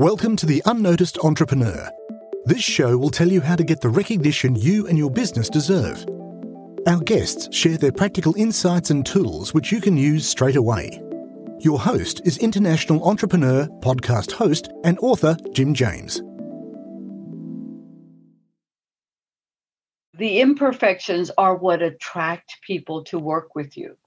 Welcome to The Unnoticed Entrepreneur. This show will tell you how to get the recognition you and your business deserve. Our guests share their practical insights and tools which you can use straight away. Your host is international entrepreneur, podcast host, and author Jim James. The imperfections are what attract people to work with you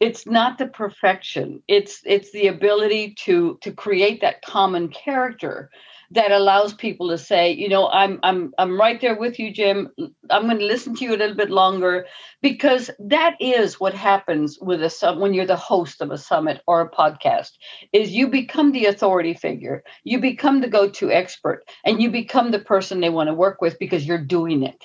it's not the perfection. It's it's the ability to to create that common character that allows people to say you know i'm i'm i'm right there with you jim. I'm going to listen to you a little bit longer because that is what happens with a sum when you're the host of a summit or a podcast is you become the authority figure. You become the go-to expert and you become the person they want to work with because you're doing it